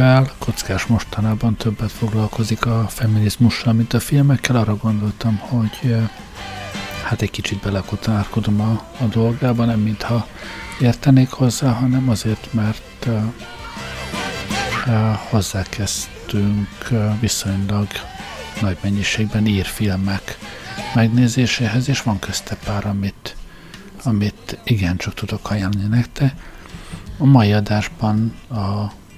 Mivel Kockás mostanában többet foglalkozik a feminizmussal, mint a filmekkel, arra gondoltam, hogy hát egy kicsit belekutárkodom a, a dolgába, nem mintha értenék hozzá, hanem azért, mert uh, hozzákezdtünk uh, viszonylag nagy mennyiségben írfilmek megnézéséhez, és van közte pár, amit, amit igencsak tudok ajánlani nektek. A mai adásban a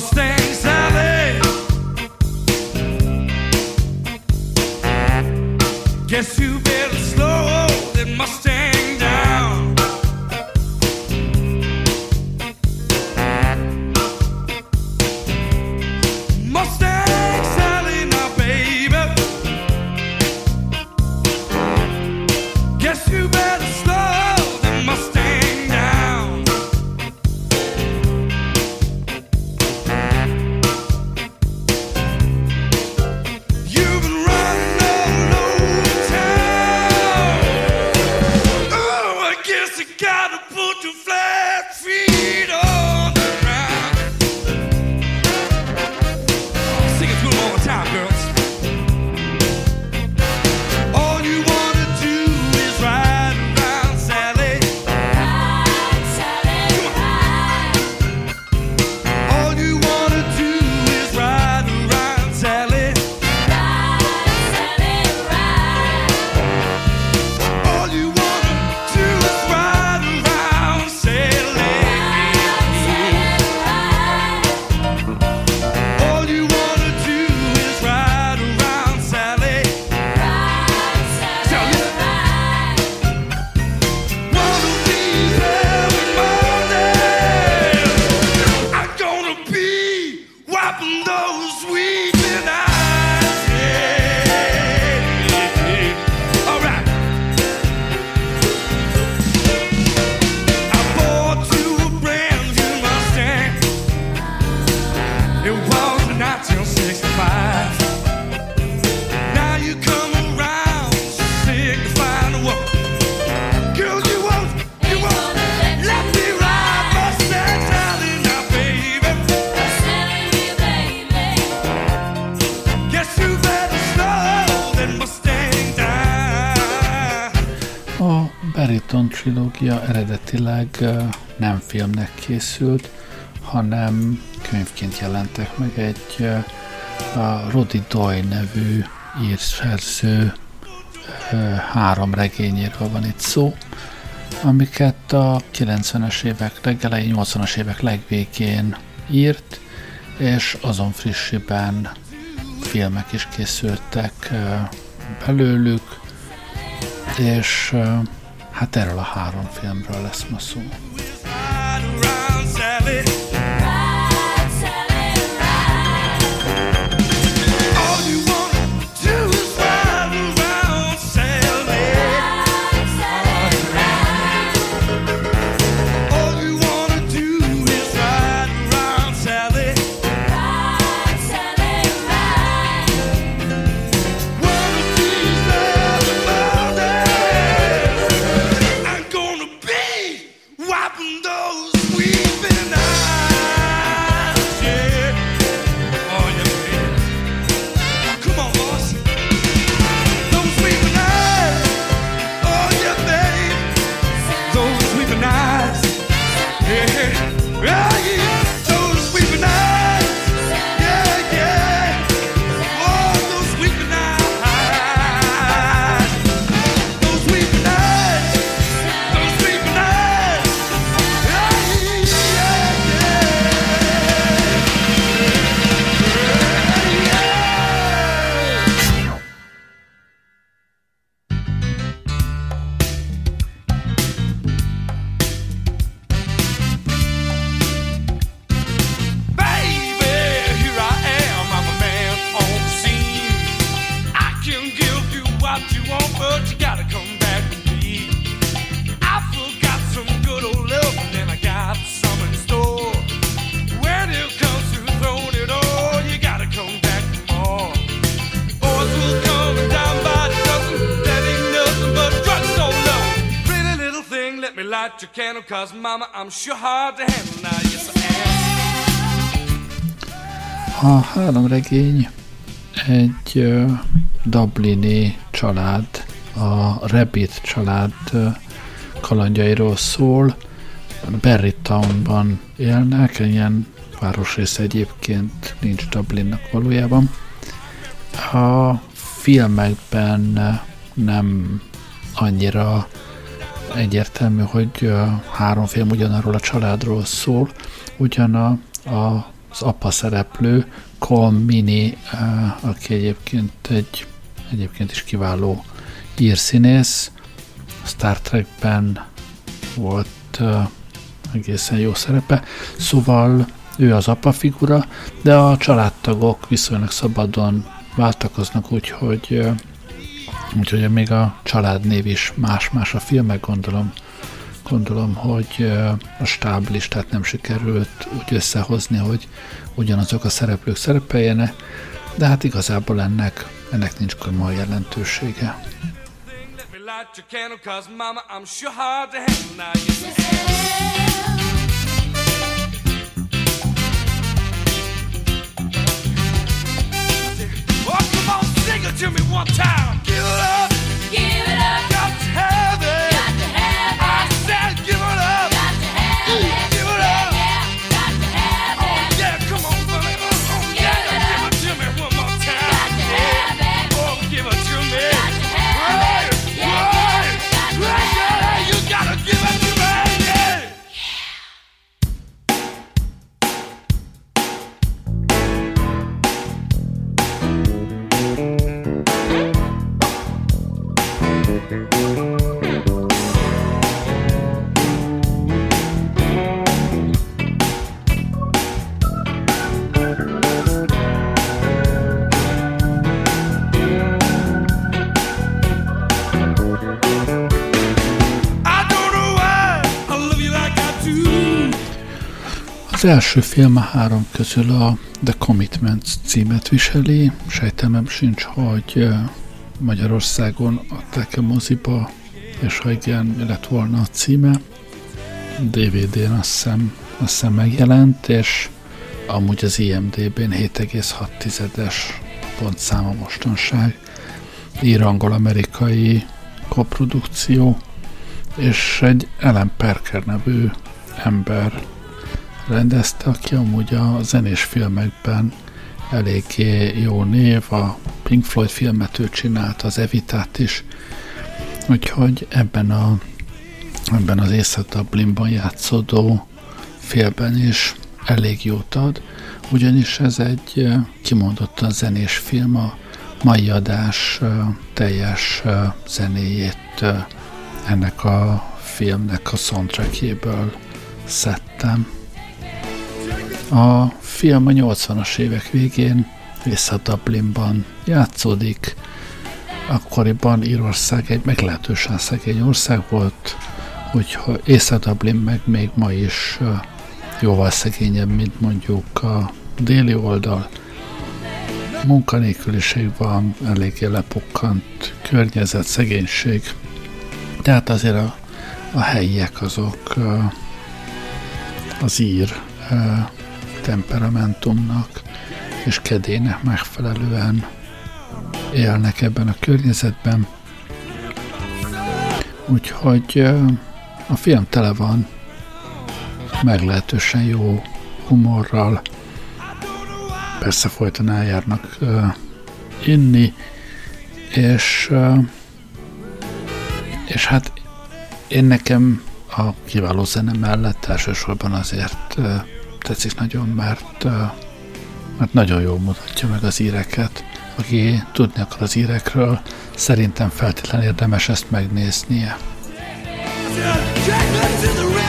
Mustang Sally. Guess you eredetileg nem filmnek készült, hanem könyvként jelentek meg egy a Rodi Doy nevű írszerző három regényéről van itt szó, amiket a 90-es évek legelején, 80-as évek legvégén írt, és azon frissiben filmek is készültek belőlük, és hát erről a három filmről lesz ma szó. cause A három regény egy uh, Dublini család, a Rabbit család uh, kalandjairól szól. Berry Townban élnek, ilyen városrész egyébként nincs Dublinnak valójában. A filmekben nem annyira egyértelmű, hogy három film ugyanarról a családról szól, ugyan a, a, az apa szereplő, Colm Mini, aki egyébként egy egyébként is kiváló írszínész, Star Trekben volt egészen jó szerepe, szóval ő az apa figura, de a családtagok viszonylag szabadon váltakoznak úgy, hogy Úgyhogy még a családnév is más-más a filmek, gondolom, gondolom, hogy a stáblistát nem sikerült úgy összehozni, hogy ugyanazok a szereplők szerepeljenek, de hát igazából ennek, ennek nincs komoly jelentősége. Sing it to me one time. Az első film a három közül a The Commitments címet viseli. Sejtemem sincs, hogy Magyarországon adták-e moziba, és ha igen, mi lett volna a címe. DVD-n azt hiszem, azt hiszem megjelent, és amúgy az IMDB-n 7,6-es pontszáma mostanság. Ír-angol-amerikai koprodukció, és egy Ellen Perker nevű ember rendezte, aki amúgy a zenés filmekben eléggé jó név, a Pink Floyd filmet ő csinált, az Evitát is, úgyhogy ebben, a, ebben az észak Dublinban játszódó filmben is elég jót ad, ugyanis ez egy kimondottan zenés film, a mai adás teljes zenéjét ennek a filmnek a soundtrackjéből szedtem. A film a 80-as évek végén vissza Dublinban játszódik. Akkoriban Írország egy meglehetősen szegény ország volt, úgyhogy Észak-Dublin meg még ma is jóval szegényebb, mint mondjuk a déli oldal. Munkanélküliség van, eléggé lepukkant környezet, szegénység. Tehát azért a, a helyiek azok az ír temperamentumnak és kedének megfelelően élnek ebben a környezetben. Úgyhogy a film tele van meglehetősen jó humorral, persze folyton eljárnak inni, és és hát én nekem a kiváló zene mellett elsősorban azért tetszik nagyon, mert, mert nagyon jól mutatja meg az íreket. Aki tudni akar az írekről, szerintem feltétlenül érdemes ezt megnéznie. Yeah,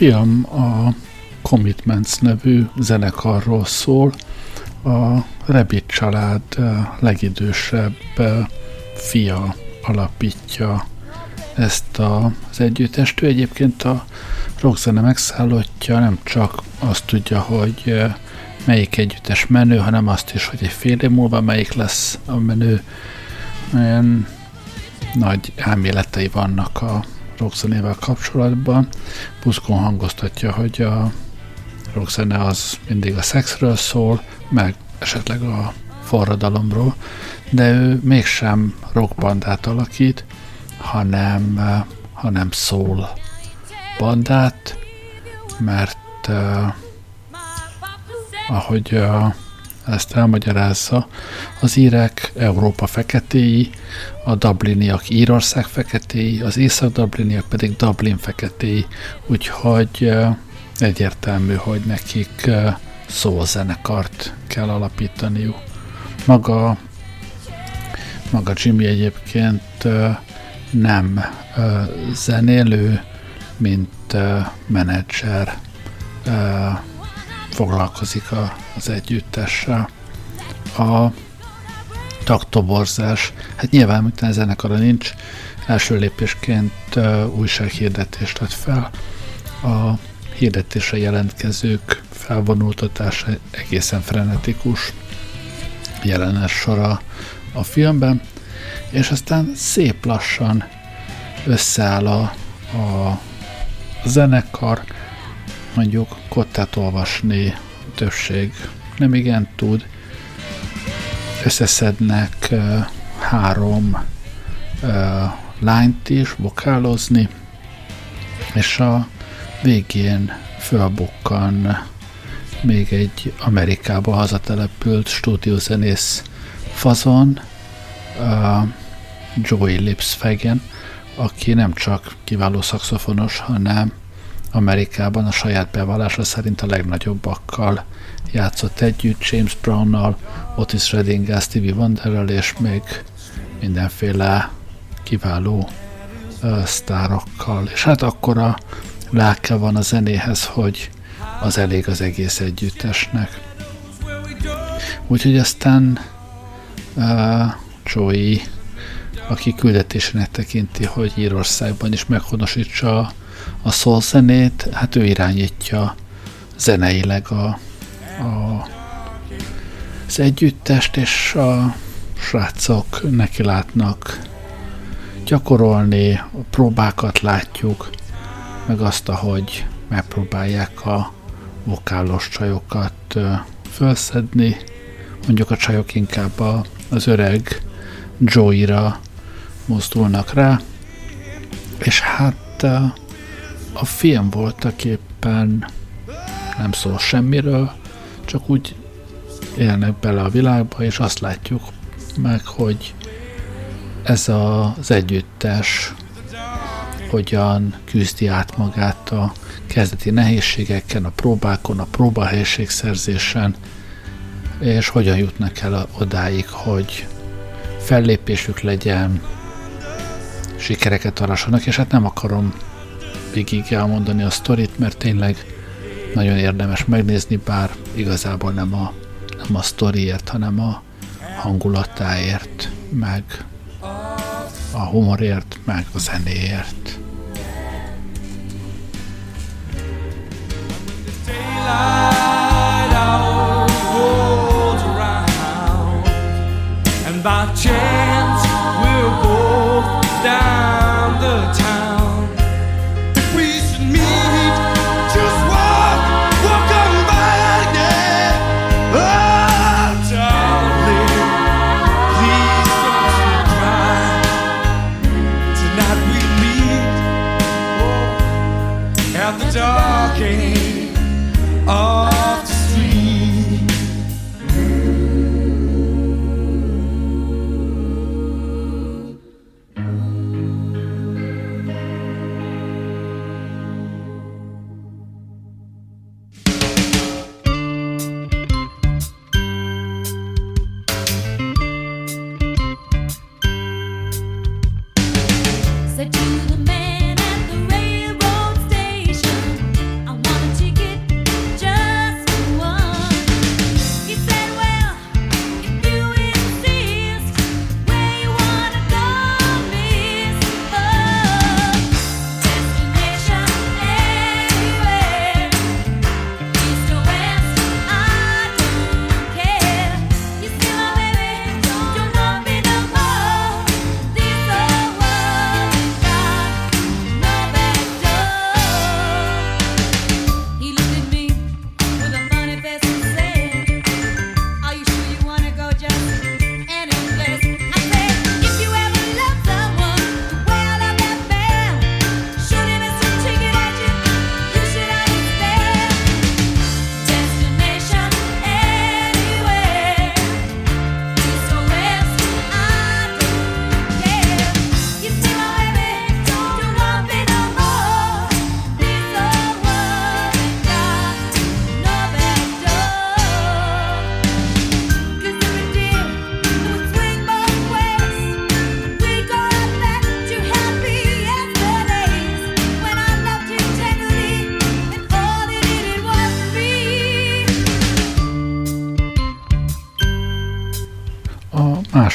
film a Commitments nevű zenekarról szól. A Rabbit család eh, legidősebb eh, fia alapítja ezt az együttest. Ő egyébként a rockzene megszállottja, nem csak azt tudja, hogy eh, melyik együttes menő, hanem azt is, hogy egy fél év múlva melyik lesz a menő. Olyan nagy elméletei vannak a rockzenével kapcsolatban. Buszkon hangoztatja, hogy a rockzene az mindig a szexről szól, meg esetleg a forradalomról, de ő mégsem rockbandát alakít, hanem, hanem szól bandát, mert uh, ahogy uh, ezt elmagyarázza, az írek Európa feketéi, a dubliniak Írország feketéi, az észak-dubliniak pedig Dublin feketéi, úgyhogy egyértelmű, hogy nekik szózenekart kell alapítaniuk. Maga, maga Jimmy egyébként nem zenélő, mint menedzser foglalkozik a, az együttessel. A taktoborzás, hát nyilván, mint a zenekara nincs, első lépésként uh, újsághirdetést ad fel. A hirdetésre jelentkezők felvonultatása egészen frenetikus jelenes sora a filmben, és aztán szép lassan összeáll a, a zenekar, mondjuk kottát olvasni többség. Nem igen tud, összeszednek uh, három uh, lányt is vokálozni, és a végén fölbukkan még egy Amerikába hazatelepült stúdiózenész fazon, uh, Joey Lipsfagen, aki nem csak kiváló szakszofonos, hanem Amerikában a saját bevallása szerint a legnagyobbakkal játszott együtt, James Brownnal, Otis Reddinggel, Stevie Wonderrel és még mindenféle kiváló uh, sztárokkal. És hát akkor a lelke van a zenéhez, hogy az elég az egész együttesnek. Úgyhogy aztán uh, Joey, aki küldetésének tekinti, hogy Írországban is meghonosítsa a, szól zenét, hát ő irányítja zeneileg a, a, az együttest, és a srácok neki látnak gyakorolni, a próbákat látjuk, meg azt, ahogy megpróbálják a vokálos csajokat felszedni. Mondjuk a csajok inkább a, az öreg Joey-ra mozdulnak rá, és hát a film voltak éppen nem szól semmiről, csak úgy élnek bele a világba, és azt látjuk meg, hogy ez az együttes hogyan küzdi át magát a kezdeti nehézségeken, a próbákon, a próbahelyiségszerzésen, és hogyan jutnak el odáig, hogy fellépésük legyen, sikereket arassanak, és hát nem akarom végig elmondani a sztorit, mert tényleg nagyon érdemes megnézni, bár igazából nem a, nem a sztoriért, hanem a hangulatáért, meg a humorért, meg a zenéért. By chance, we're both down the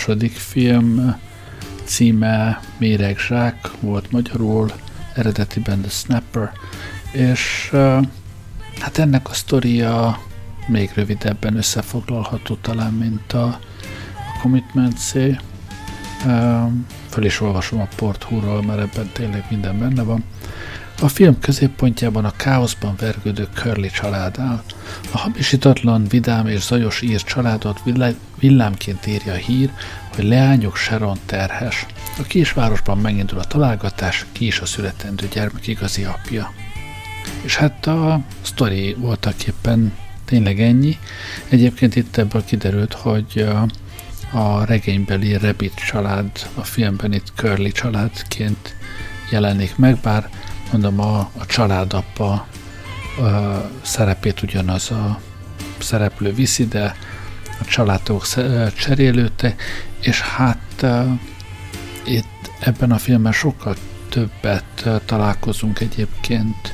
második film címe Méregzsák volt magyarul, eredetiben The Snapper, és hát ennek a sztoria még rövidebben összefoglalható talán, mint a, a Commitment C. Föl is olvasom a porthúról, mert ebben tényleg minden benne van. A film középpontjában a káoszban vergődő Curly család áll. A hamisítatlan, vidám és zajos ír családot villá- villámként írja a hír, hogy leányok Sharon terhes. A kisvárosban megindul a találgatás, ki is a születendő gyermek igazi apja. És hát a sztori voltak éppen tényleg ennyi. Egyébként itt ebből kiderült, hogy a regénybeli Rabbit család a filmben itt Curly családként jelenik meg, bár mondom a, a családapa a szerepét ugyanaz a szereplő viszi, de a családok cserélődtek, és hát itt ebben a filmben sokkal többet találkozunk egyébként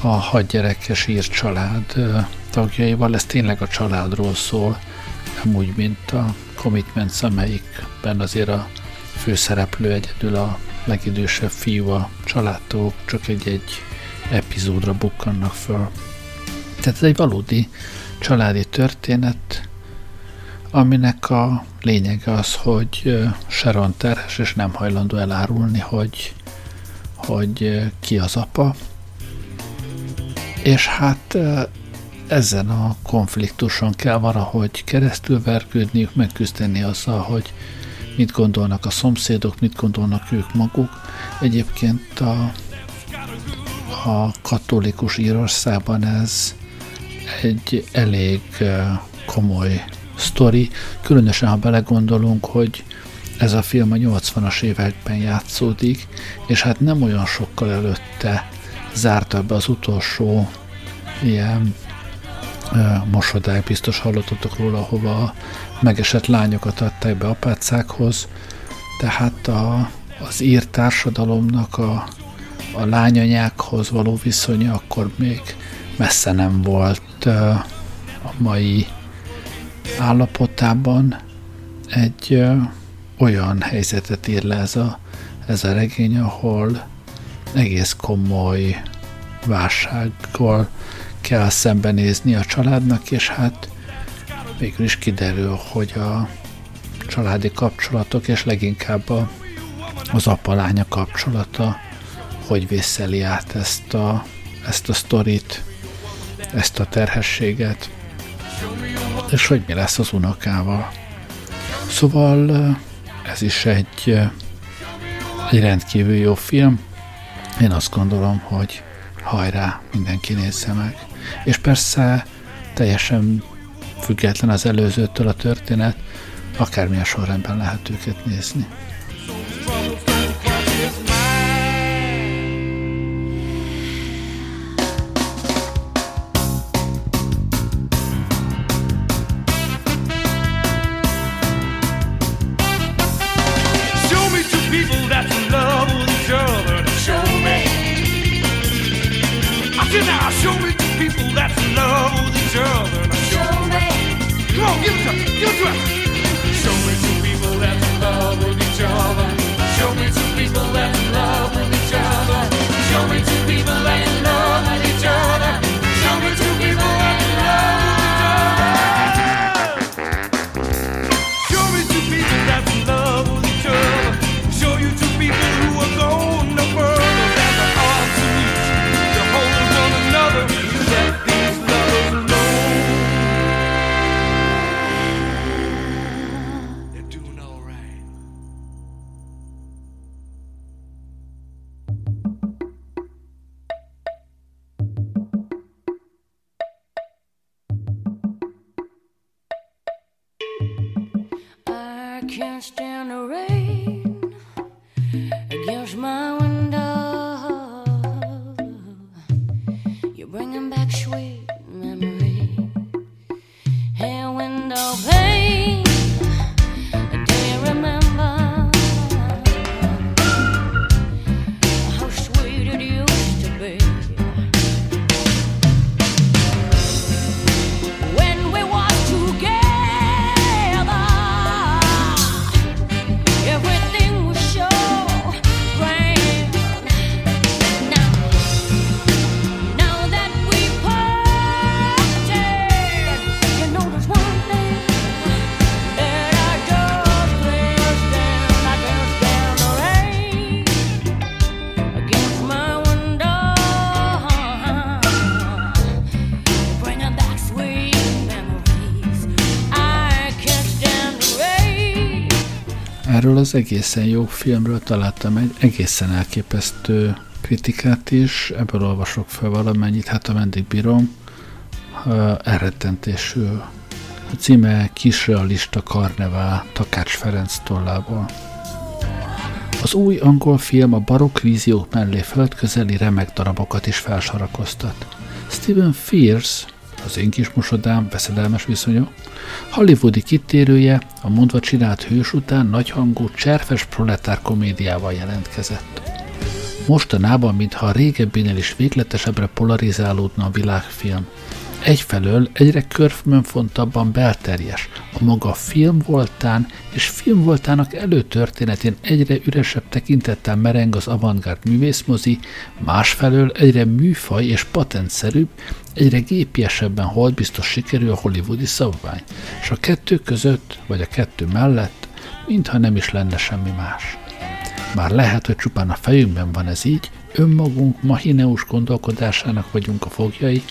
a hadgyerekes ír család tagjaival. Ez tényleg a családról szól, nem úgy, mint a Commitments, amelyikben azért a főszereplő egyedül a legidősebb fiú a családtól csak egy-egy epizódra bukkannak föl. Tehát ez egy valódi családi történet, aminek a lényege az, hogy Sharon terhes, és nem hajlandó elárulni, hogy, hogy ki az apa. És hát ezen a konfliktuson kell valahogy keresztülvergődniük, megküzdeni azzal, hogy mit gondolnak a szomszédok, mit gondolnak ők maguk. Egyébként a, a katolikus Írországban ez egy elég komoly sztori, különösen ha belegondolunk, hogy ez a film a 80-as években játszódik, és hát nem olyan sokkal előtte zárta be az utolsó ilyen mosodák, biztos hallottatok róla, hova megesett lányokat adták be apácákhoz, tehát a, az ír társadalomnak a, a lányanyákhoz való viszonya akkor még messze nem volt a mai állapotában. Egy olyan helyzetet ír le ez a, ez a regény, ahol egész komoly válsággal kell szembenézni a családnak, és hát végül is kiderül, hogy a családi kapcsolatok, és leginkább a, az apa-lánya kapcsolata, hogy vészeli át ezt a, ezt a sztorit, ezt a terhességet, és hogy mi lesz az unokával. Szóval ez is egy, egy rendkívül jó film. Én azt gondolom, hogy hajrá, mindenki nézze meg. És persze teljesen független az előzőtől a történet, akármilyen sorrendben lehet őket nézni. Rain. Against my egészen jó filmről találtam egy egészen elképesztő kritikát is, ebből olvasok fel valamennyit, hát ameddig bírom, elrettentésül. A címe Kisrealista Karnevál Takács Ferenc tollából. Az új angol film a barokk víziók mellé földközeli remek darabokat is felsarakoztat. Stephen Fierce, az én kis mosodám, veszedelmes viszonyú, hollywoodi kitérője a mondva csinált hős után nagyhangú, cserfes proletár komédiával jelentkezett. Mostanában, mintha a régebbinél is végletesebbre polarizálódna a világfilm. Egyfelől egyre körmönfontabban belterjes, a maga film voltán és film voltának előtörténetén egyre üresebb tekintettel mereng az avantgárd művészmozi, másfelől egyre műfaj és patentszerűbb, egyre gépiesebben holdbiztos sikerül a hollywoodi szabvány, és a kettő között, vagy a kettő mellett, mintha nem is lenne semmi más. Bár lehet, hogy csupán a fejünkben van ez így, önmagunk mahineus gondolkodásának vagyunk a fogjai,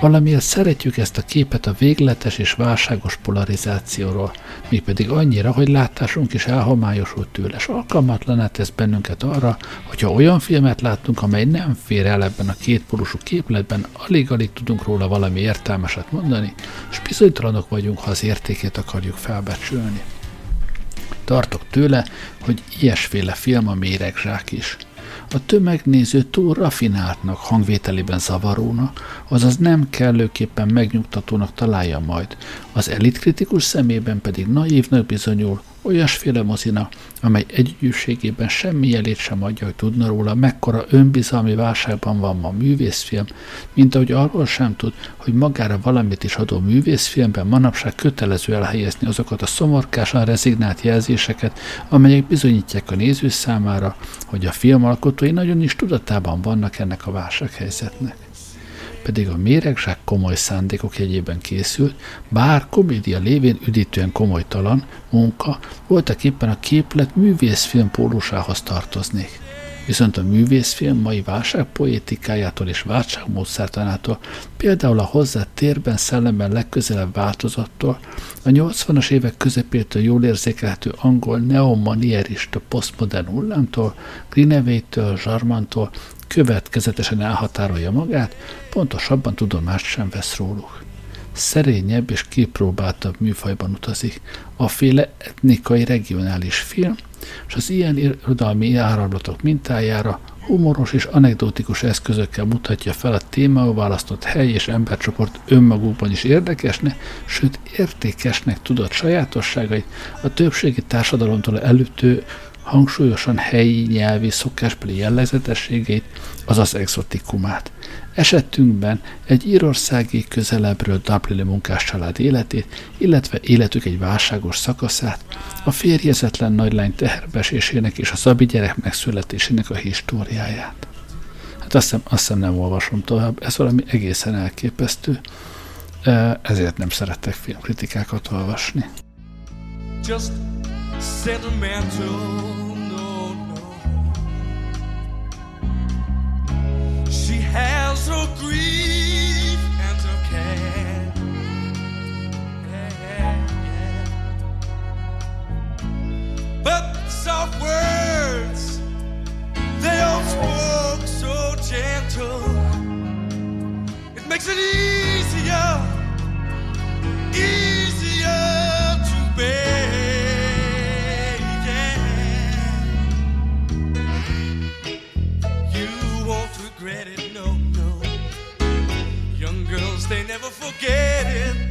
Valamiért szeretjük ezt a képet a végletes és válságos polarizációról, mégpedig annyira, hogy látásunk is elhomályosult tőle, és alkalmatlaná tesz bennünket arra, hogyha olyan filmet látunk, amely nem fér el ebben a kétpólusú képletben, alig-alig tudunk róla valami értelmeset mondani, és bizonytalanok vagyunk, ha az értékét akarjuk felbecsülni. Tartok tőle, hogy ilyesféle film a méregzsák is – a tömegnéző túl rafináltnak, hangvételében zavarónak, azaz nem kellőképpen megnyugtatónak találja majd, az elitkritikus szemében pedig naívnak bizonyul, olyasféle mozina, amely együgyűségében semmi jelét sem adja, hogy tudna róla, mekkora önbizalmi válságban van ma művészfilm, mint ahogy arról sem tud, hogy magára valamit is adó művészfilmben manapság kötelező elhelyezni azokat a szomorkásan rezignált jelzéseket, amelyek bizonyítják a néző számára, hogy a film alkotói nagyon is tudatában vannak ennek a válsághelyzetnek pedig a méregzsák komoly szándékok jegyében készült, bár komédia lévén üdítően komolytalan munka voltak éppen a képlet művészfilm pólusához tartoznék. Viszont a művészfilm mai válságpoétikájától és válságmódszertanától, például a hozzá térben, szellemben legközelebb változattól, a 80-as évek közepétől jól érzékelhető angol neomanierista posztmodern hullámtól, Greenaway-től, Zsarmantól következetesen elhatárolja magát, pontosabban tudomást sem vesz róluk. Szerényebb és kipróbáltabb műfajban utazik. A féle etnikai regionális film, és az ilyen irodalmi áramlatok mintájára humoros és anekdotikus eszközökkel mutatja fel a témául választott hely és embercsoport önmagukban is érdekesnek, sőt értékesnek tudott sajátosságait, a többségi társadalomtól előtő hangsúlyosan helyi nyelvi szokásbeli jellegzetességeit, azaz exotikumát. Esetünkben egy írországi közelebbről Dublini munkáscsalád életét, illetve életük egy válságos szakaszát, a férjezetlen nagylány teherbesésének és a szabi gyerek megszületésének a históriáját. Hát azt hiszem, azt hiszem nem olvasom tovább, ez valami egészen elképesztő, ezért nem szerettek filmkritikákat olvasni. just sentimental. She has her grief and her care. Yeah, yeah. But soft words they all spoke so gentle. It makes it easier, easier they never forget it.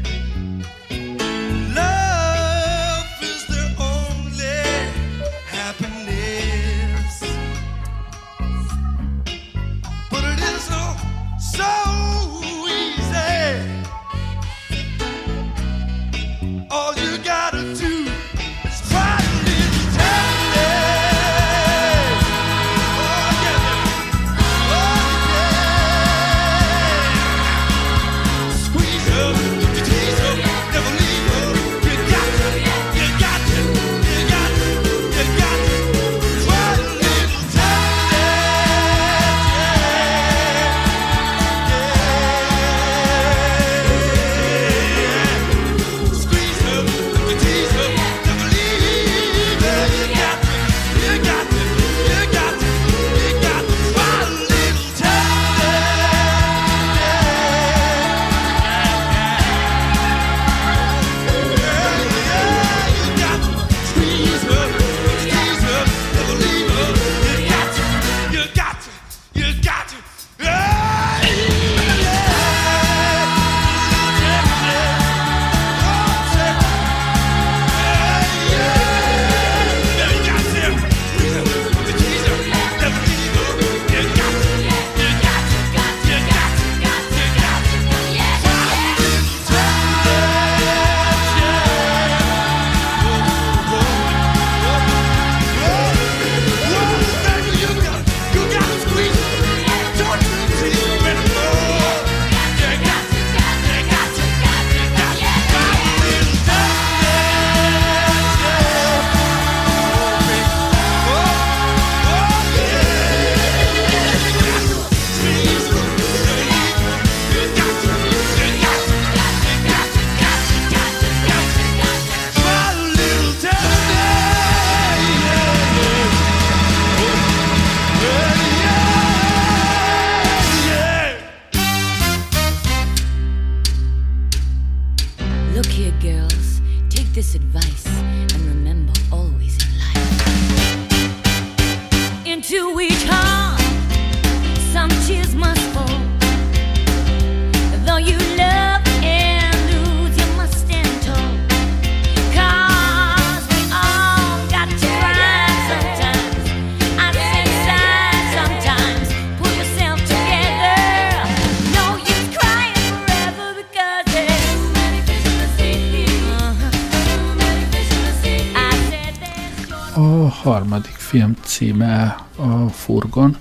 Furgon.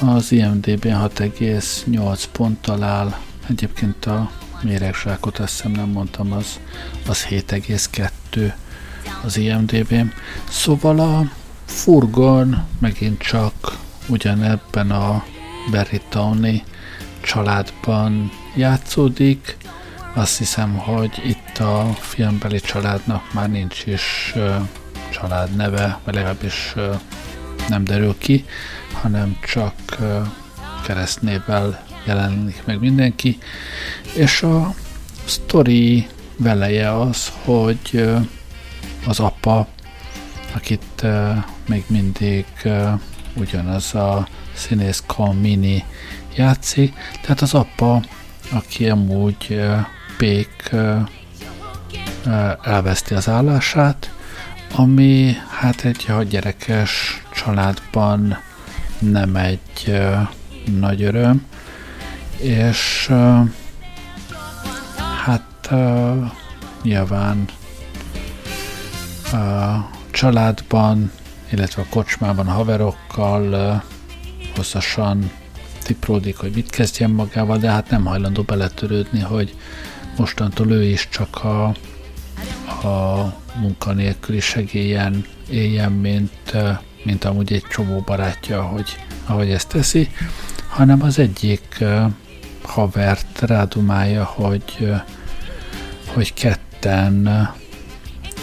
Az IMDb 6,8 ponttal áll. Egyébként a méregzsákot azt hiszem nem mondtam, az, az 7,2 az IMDb-n. Szóval a Furgon megint csak ugyanebben a Berritowni családban játszódik. Azt hiszem, hogy itt a filmbeli családnak már nincs is családneve, vagy legalábbis nem derül ki, hanem csak keresztnével jelenik meg mindenki. És a sztori veleje az, hogy az apa, akit még mindig ugyanaz a színész Mini játszik, tehát az apa, aki amúgy Pék elveszti az állását, ami hát egy gyerekes családban nem egy ö, nagy öröm, és ö, hát ö, nyilván a családban, illetve a kocsmában a haverokkal ö, hosszasan tipródik, hogy mit kezdjen magával, de hát nem hajlandó beletörődni, hogy mostantól ő is csak a, a munkanélküli segélyen éljen, mint, ö, mint amúgy egy csomó barátja, ahogy, ahogy ezt teszi, hanem az egyik havert rádumálja, hogy, hogy ketten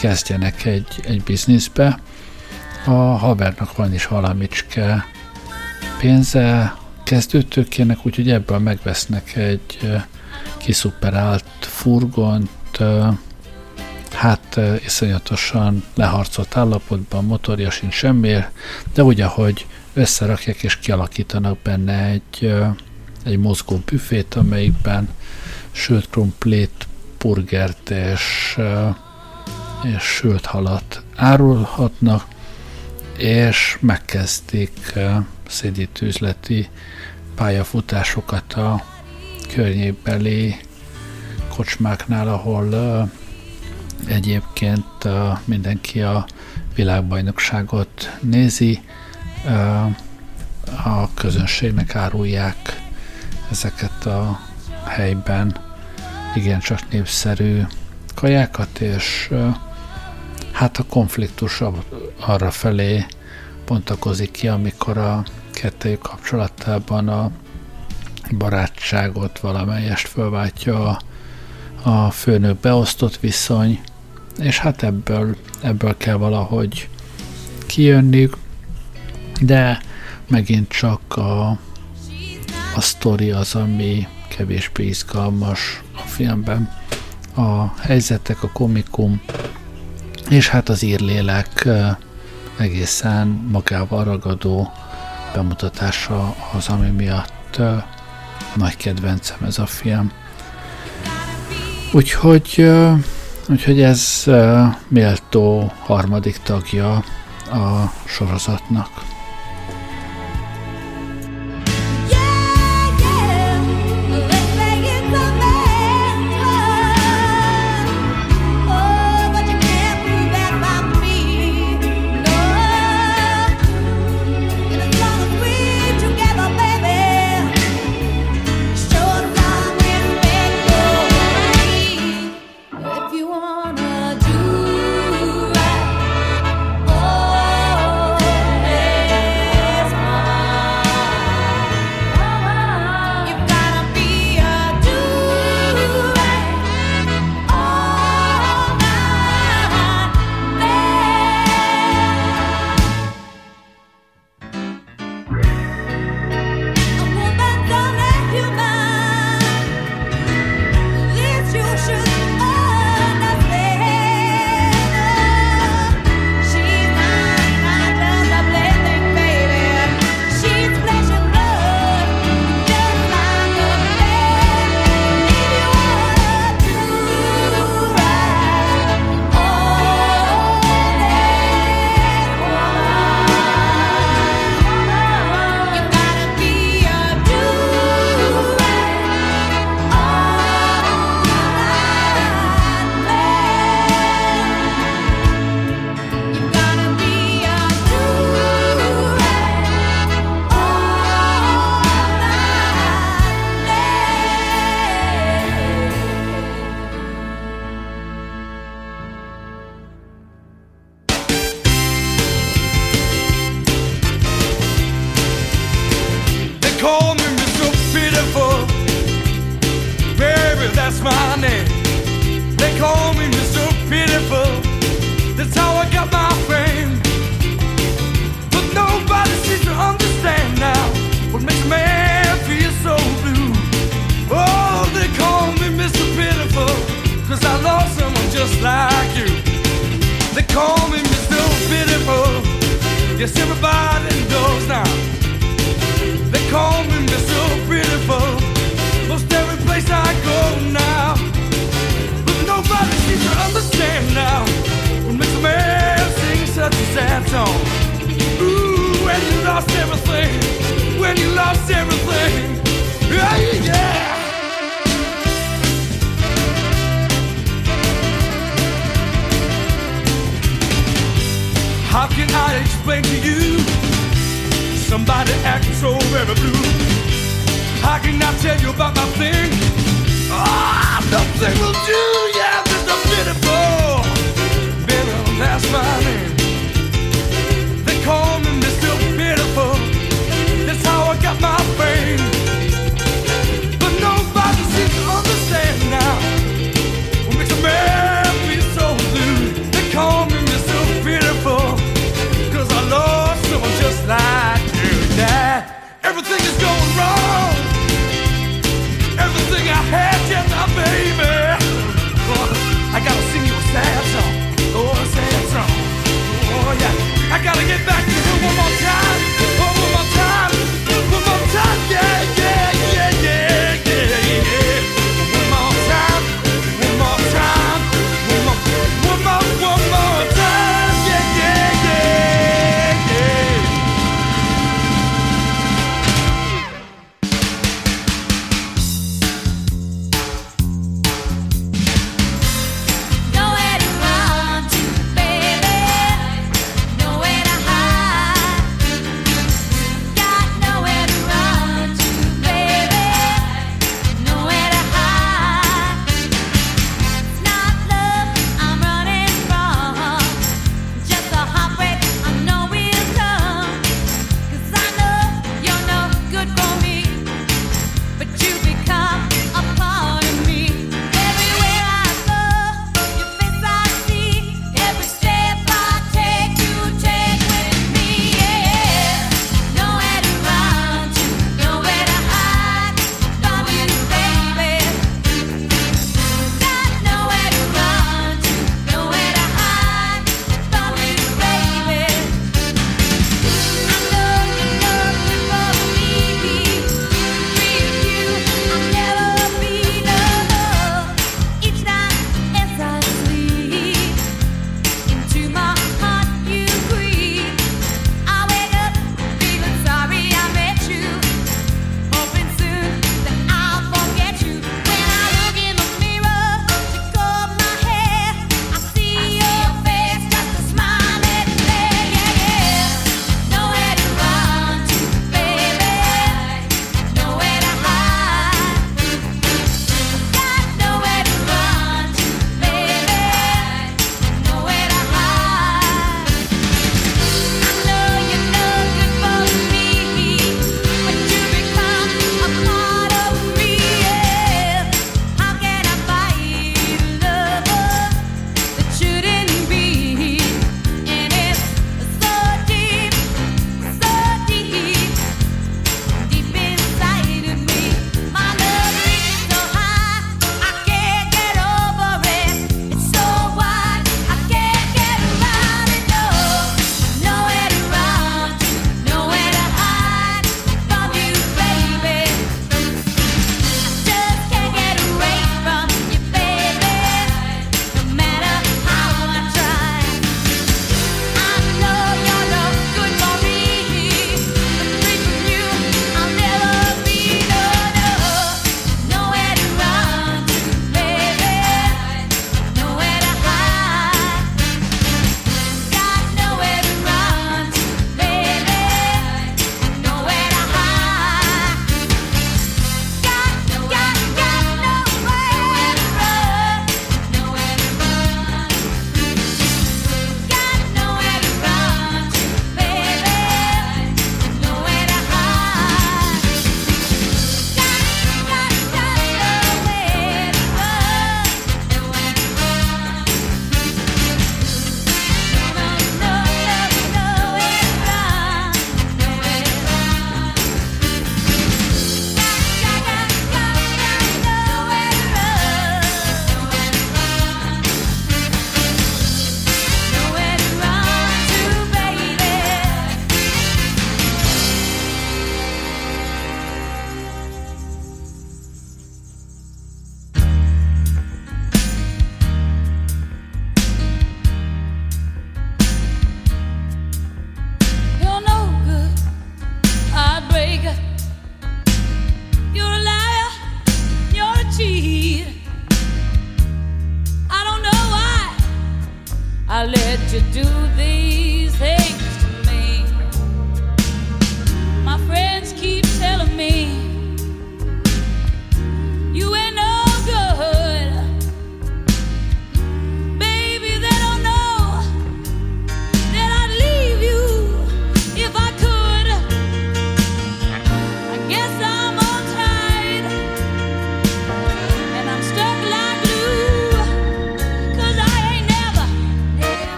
kezdjenek egy, egy bizniszbe. A havernak van is valamicske pénze, kezdőtőkének, úgyhogy ebből megvesznek egy kiszuperált furgont, hát iszonyatosan leharcolt állapotban, motorja sincs semmiért, de úgy, ahogy összerakják és kialakítanak benne egy, egy mozgó büfét, amelyikben sült krumplét, burgert és, és sült halat árulhatnak, és megkezdik ö, szédítő üzleti pályafutásokat a környékbeli kocsmáknál, ahol egyébként mindenki a világbajnokságot nézi, a közönségnek árulják ezeket a helyben igencsak népszerű kajákat, és hát a konfliktus arra felé bontakozik ki, amikor a kettőjük kapcsolatában a barátságot valamelyest fölváltja a, a főnök beosztott viszony, és hát ebből, ebből kell valahogy kijönni, de megint csak a, a sztori az, ami kevésbé izgalmas a filmben. A helyzetek, a komikum, és hát az írlélek egészen magával ragadó bemutatása az, ami miatt nagy kedvencem ez a film. Úgyhogy, úgyhogy ez méltó harmadik tagja a sorozatnak. somebody acting so very blue. I cannot tell you about my thing. Ah, oh, nothing will do.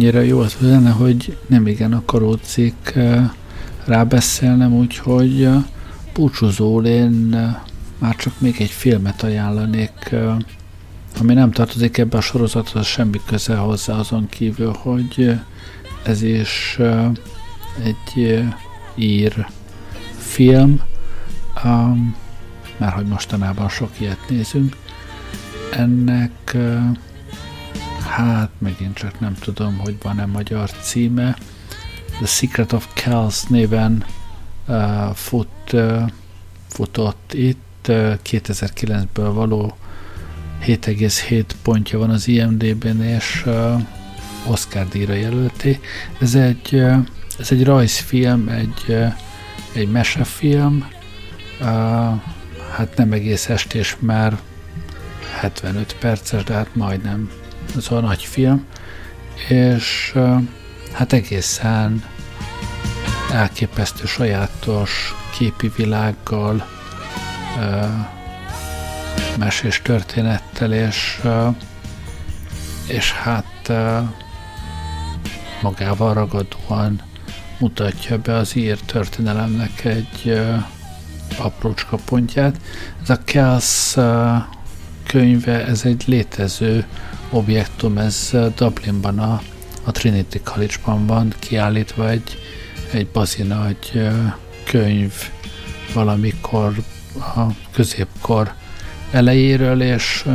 Annyira jó az zene, hogy nem igen akaródzik eh, rábeszélnem, úgyhogy eh, búcsúzól én eh, már csak még egy filmet ajánlanék, ami nem tartozik ebbe a sorozathoz, semmi köze hozzá azon kívül, hogy ez is egy ír film, um, mert hogy mostanában sok ilyet nézünk. Ennek hát megint csak nem tudom, hogy van-e magyar címe. The Secret of Kells néven uh, fut, uh, futott itt, uh, 2009-ből való 7,7 pontja van az IMDb-n, és uh, Oscar díjra jelölté. Ez egy, uh, ez egy rajzfilm, egy, uh, egy mesefilm, uh, hát nem egész estés, mert 75 perces, de hát majdnem ez a nagy film, és hát egészen elképesztő sajátos képi világgal, mesés történettel, és, és hát magával ragadóan mutatja be az ír történelemnek egy aprócska pontját. Ez a Kells uh, könyve, ez egy létező objektum, ez Dublinban a, a Trinity College-ban van kiállítva egy, egy bazi nagy könyv valamikor a középkor elejéről, és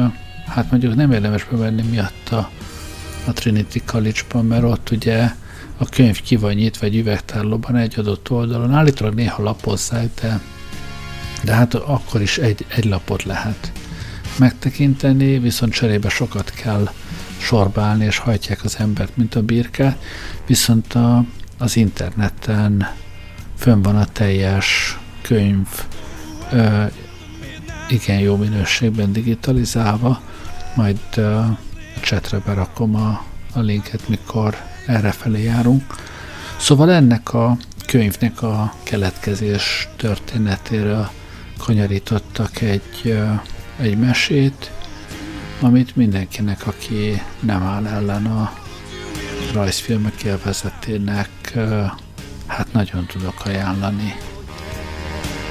hát mondjuk nem érdemes bevenni miatt a, a Trinity College-ban, mert ott ugye a könyv ki van nyitva egy üvegtárlóban egy adott oldalon. Állítólag néha lapozzák, de, de hát akkor is egy, egy lapot lehet megtekinteni, viszont cserébe sokat kell sorbálni, és hajtják az embert, mint a birkát, viszont a, az interneten fönn van a teljes könyv ö, igen jó minőségben digitalizálva, majd ö, csetre berakom a, a linket, mikor errefelé járunk. Szóval ennek a könyvnek a keletkezés történetéről kanyarítottak egy ö, egy mesét, amit mindenkinek, aki nem áll ellen a rajzfilmek élvezetének, hát nagyon tudok ajánlani.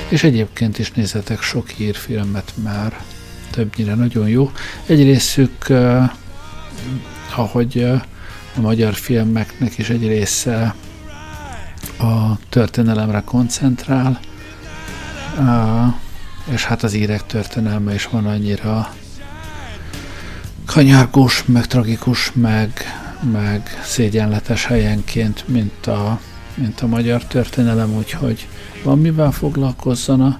És egyébként is nézzetek sok hírfilmet már, többnyire nagyon jó. Egy részük, ahogy a magyar filmeknek is egy része a történelemre koncentrál, és hát az írek történelme is van annyira kanyargós, meg tragikus, meg, meg szégyenletes helyenként, mint a, mint a magyar történelem, úgyhogy van mivel foglalkozzana,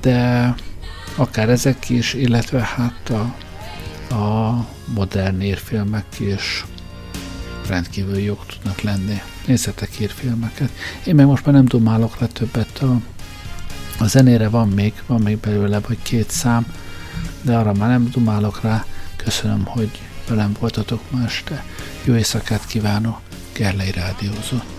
de akár ezek is, illetve hát a, a modern írfilmek is rendkívül jók tudnak lenni. Nézzetek írfilmeket. Én meg most már nem dumálok le többet a a zenére van még, van még belőle vagy két szám, de arra már nem dumálok rá. Köszönöm, hogy velem voltatok ma este. Jó éjszakát kívánok, Gerlei Rádiózott.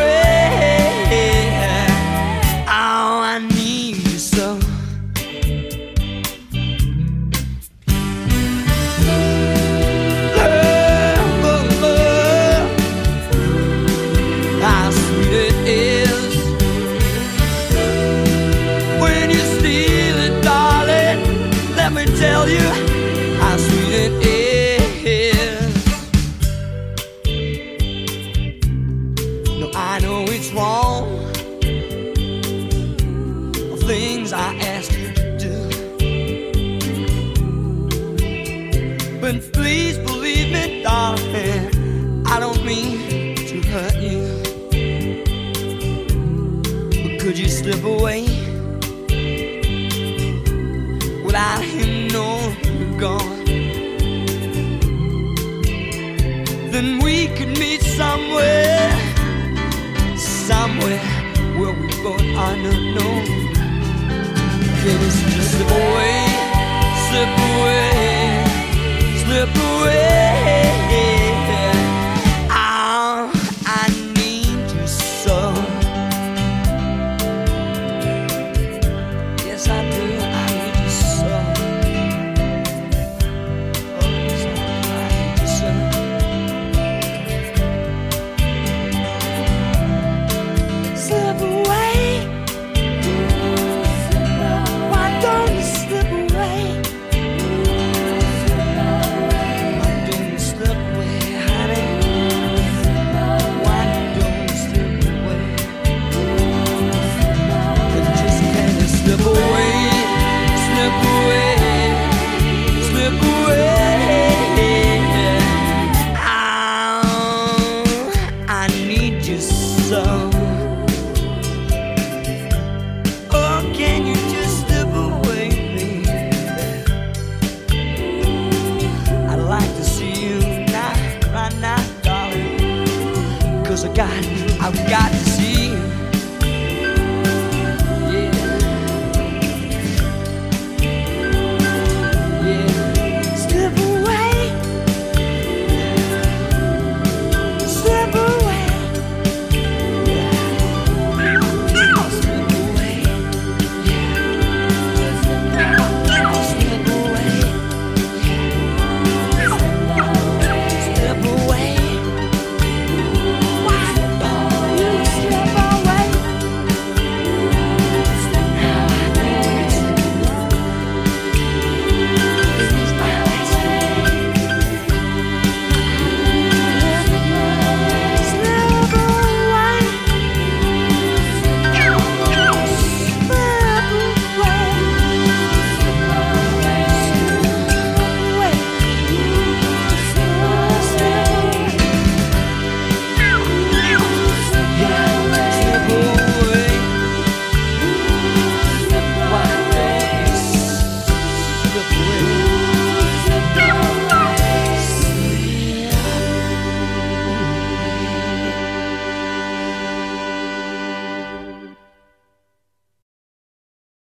away. But I don't know. Can you slip away, slip away, slip away?